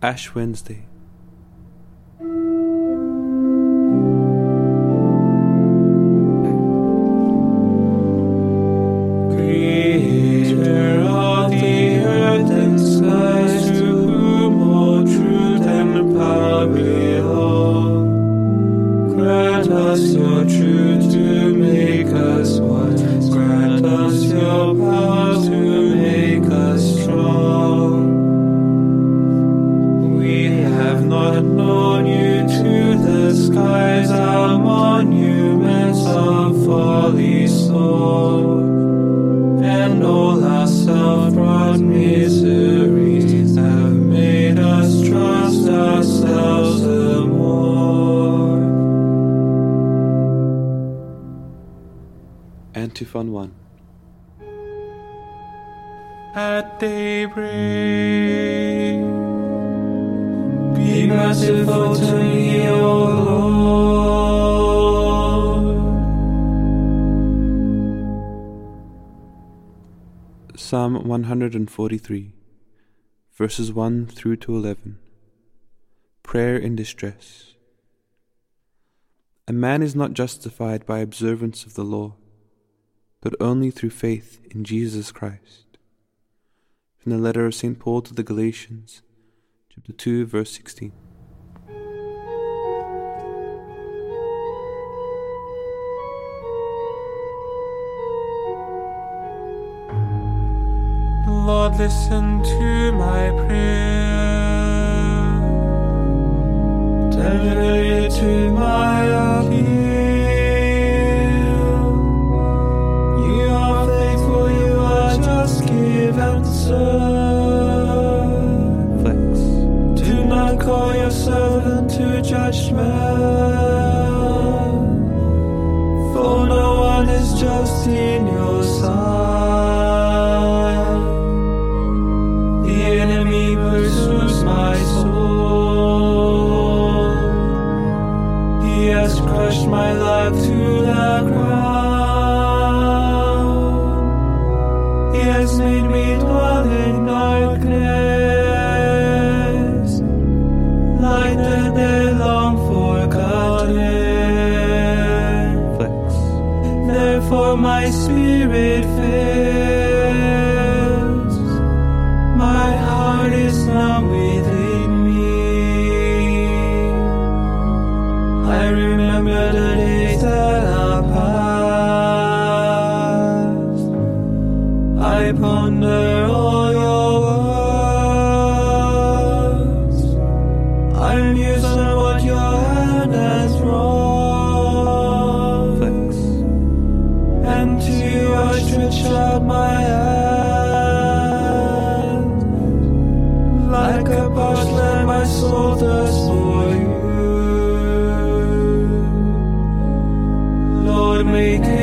Ash Wednesday. motif one. At daybreak, be merciful to me, O Lord. Psalm 143, verses 1 through to 11. Prayer in distress. A man is not justified by observance of the law but only through faith in Jesus Christ. From the letter of St. Paul to the Galatians, chapter 2, verse 16. Lord, listen to my prayer. Tender to my appeal. call your servant to judgment. spirit fails. My heart is numb with it. awaken.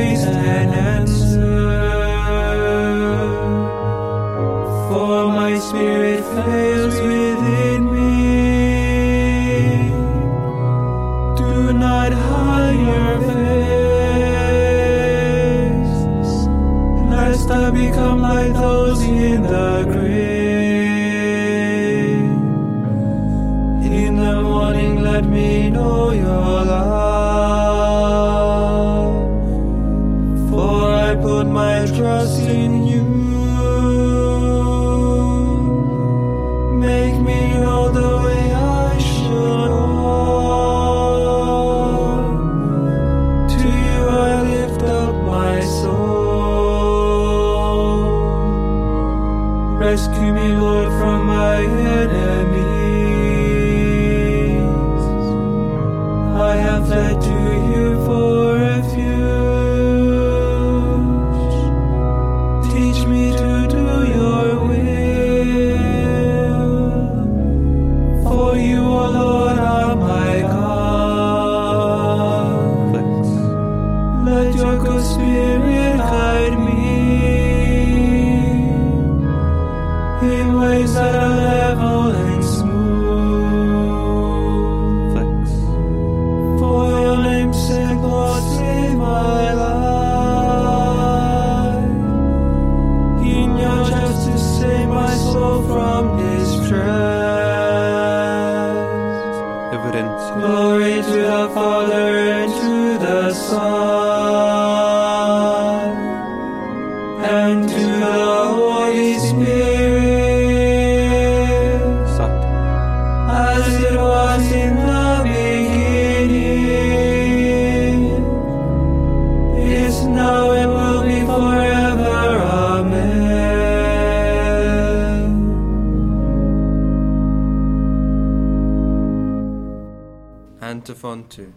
Antiphon 2.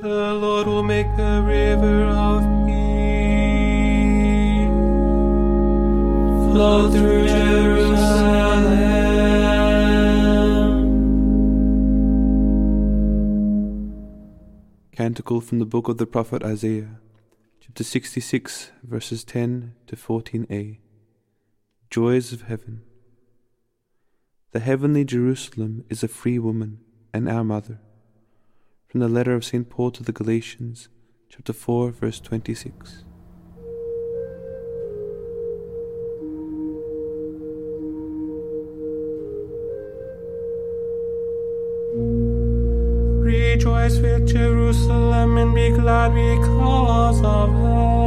The Lord will make a river of peace flow through Jerusalem. Canticle from the book of the prophet Isaiah, chapter 66, verses 10 to 14a. Joys of Heaven. The heavenly Jerusalem is a free woman and our mother. From the letter of St. Paul to the Galatians, chapter 4, verse 26. Rejoice with Jerusalem and be glad because of her.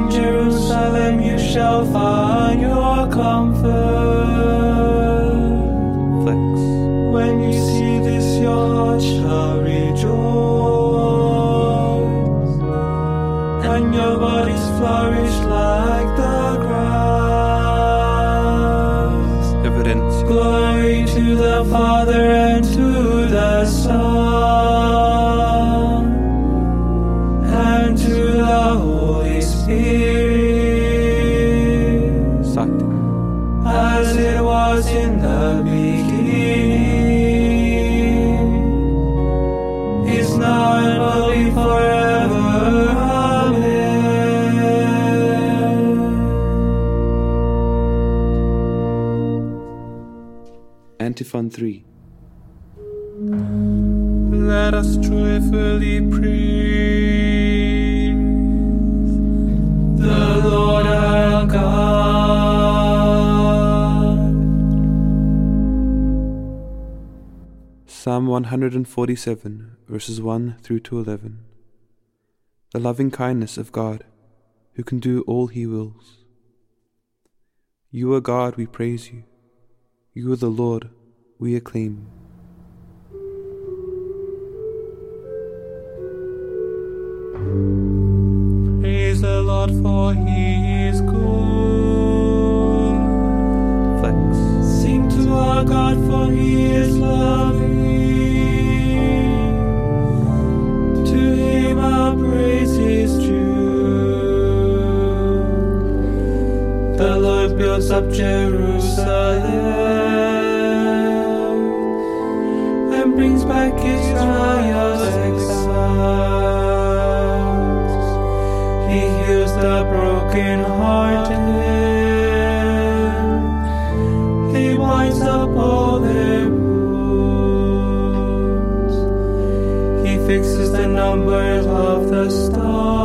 In Jerusalem you shall find your comfort. Antiphon 3. Let us joyfully praise the Lord our God. Psalm 147, verses 1 through to 11. The loving kindness of God, who can do all he wills. You are God, we praise you. You are the Lord, we acclaim. Praise the Lord, for he is good. Flex. Sing to our God, for he is loving. To him our praise is due. The Lord builds up Jerusalem brings back Israel's exiles. He heals the brokenhearted. He up all their wounds. He fixes the numbers of the stars.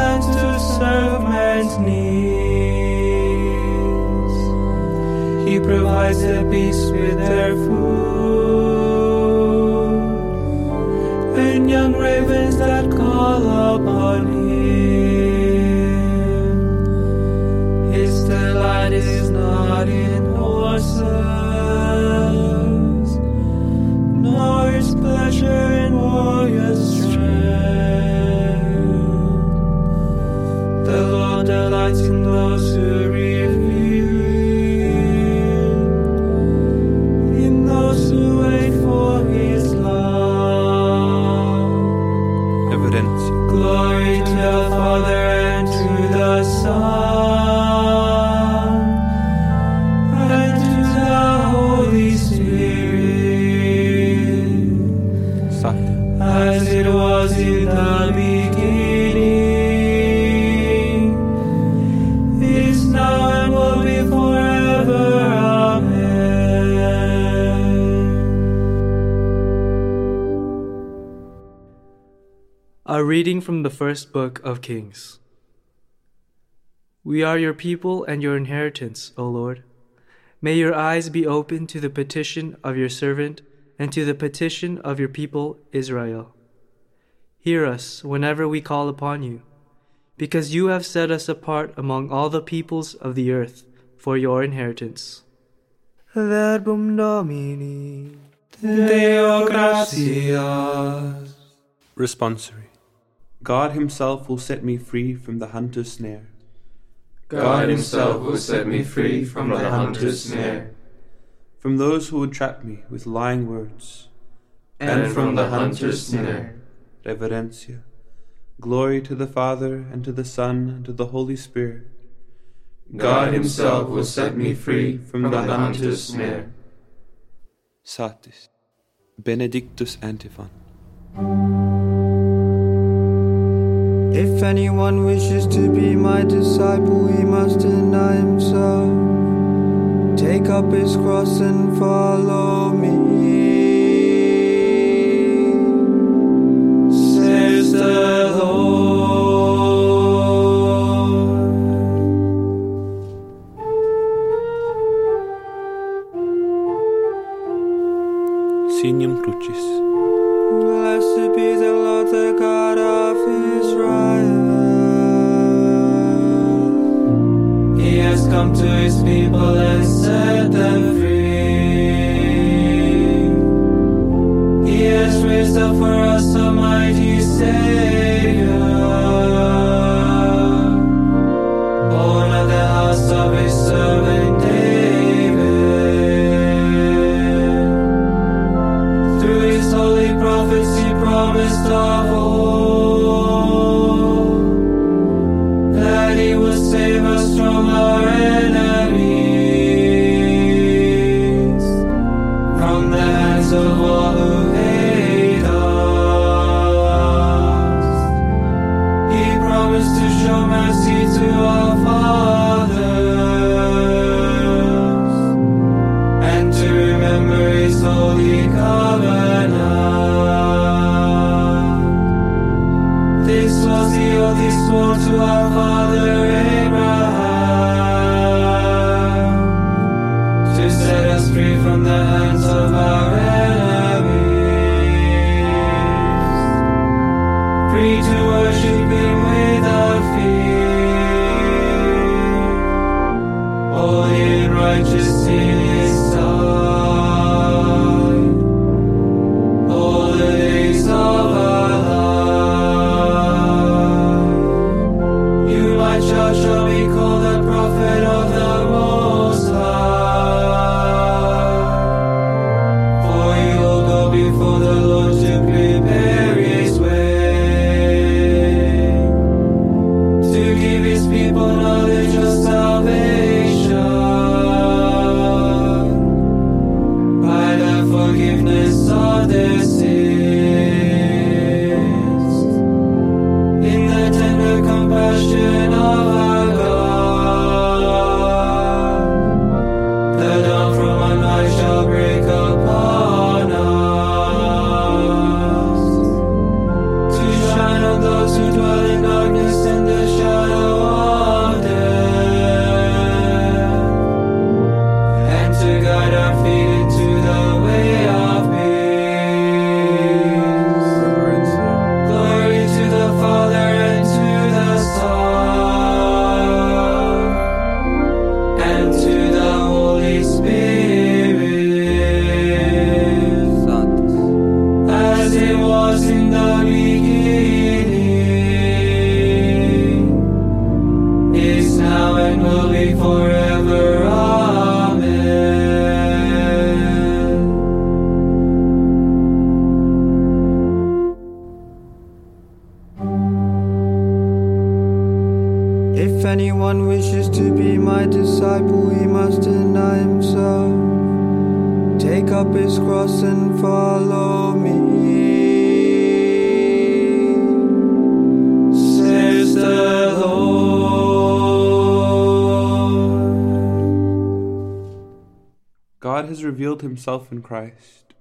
And to serve man's needs. He provides the beasts with their food and young ravens that call upon him. His delight is not in horses, nor his pleasure in warriors' In those who first book of Kings. We are your people and your inheritance, O Lord. May your eyes be open to the petition of your servant and to the petition of your people Israel. Hear us whenever we call upon you, because you have set us apart among all the peoples of the earth for your inheritance. Verbum Domini. Deo gratias. Responsory. God Himself will set me free from the hunter's snare. God Himself will set me free from the hunter's snare, from those who would trap me with lying words. and from the hunter's snare. Reverencia. Glory to the Father, and to the Son, and to the Holy Spirit. God Himself will set me free from the hunter's snare. Satis. Benedictus Antiphon. If anyone wishes to be my disciple, he must deny himself, take up his cross and follow me. Says the Lord. Signum Crucis. Blessed be the Lord, the God of Israel. He has come to his people and set them free. He has raised up for us a mighty Savior, righteous sin. Forgiveness of their has revealed himself in Christ.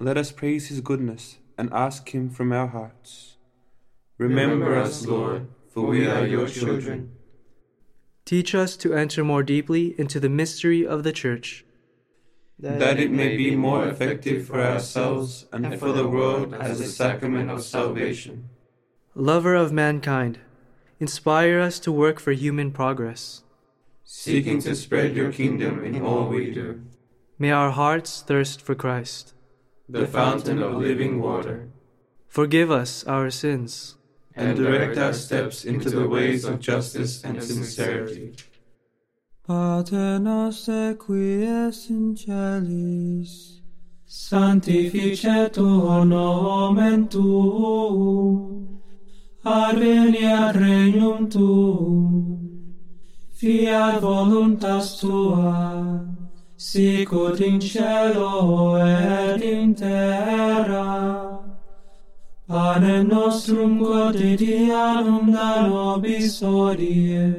Let us praise his goodness and ask him from our hearts. Remember us, Lord, for we are your children. Teach us to enter more deeply into the mystery of the Church. that it may be more effective for ourselves and for the world as a sacrament of salvation. Lover of mankind, inspire us to work for human progress. Seeking to spread your kingdom in all we do, May our hearts thirst for Christ. the fountain of living water, Forgive us our sins. and direct our steps into the ways of justice and sincerity. Pater noster qui es in celis, Sanctificetur nomen tuum, adveniat regnum tuum, fiat voluntas tua, sicut in caelo et in terra. Panem nostrum quotidianum da nobis hodie,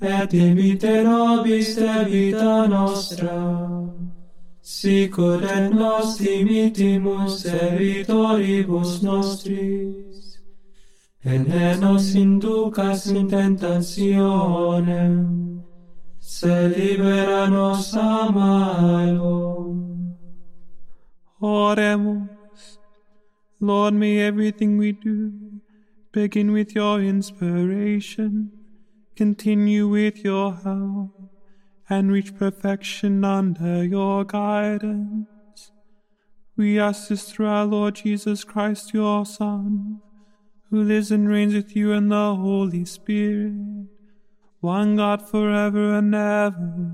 et dimitte nobis debita nostra, sicut et nos dimittimus debitoribus nostris, et ne nos inducas in tentationem, se libera nos a malo. Oremus. Lord, may everything we do begin with your inspiration, continue with your help, and reach perfection under your guidance. We ask this through our Lord Jesus Christ, your Son, who lives and reigns with you in the Holy Spirit, one God forever and ever.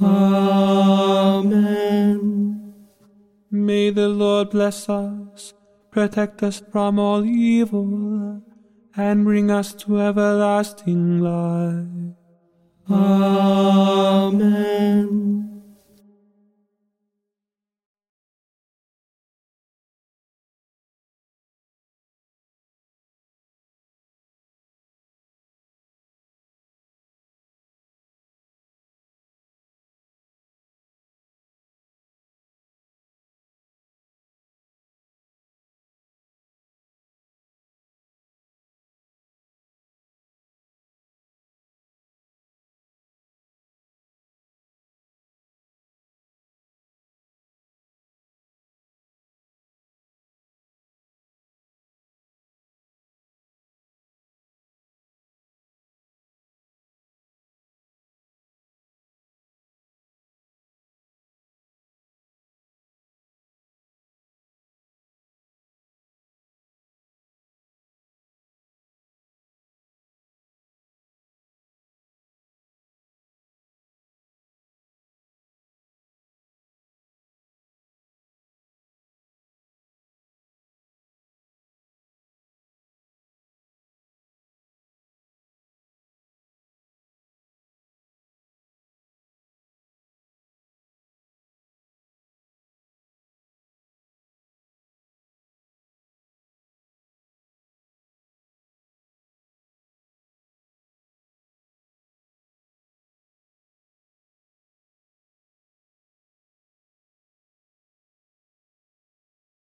Amen. May the Lord bless us, protect us from all evil, and bring us to everlasting life. Amen.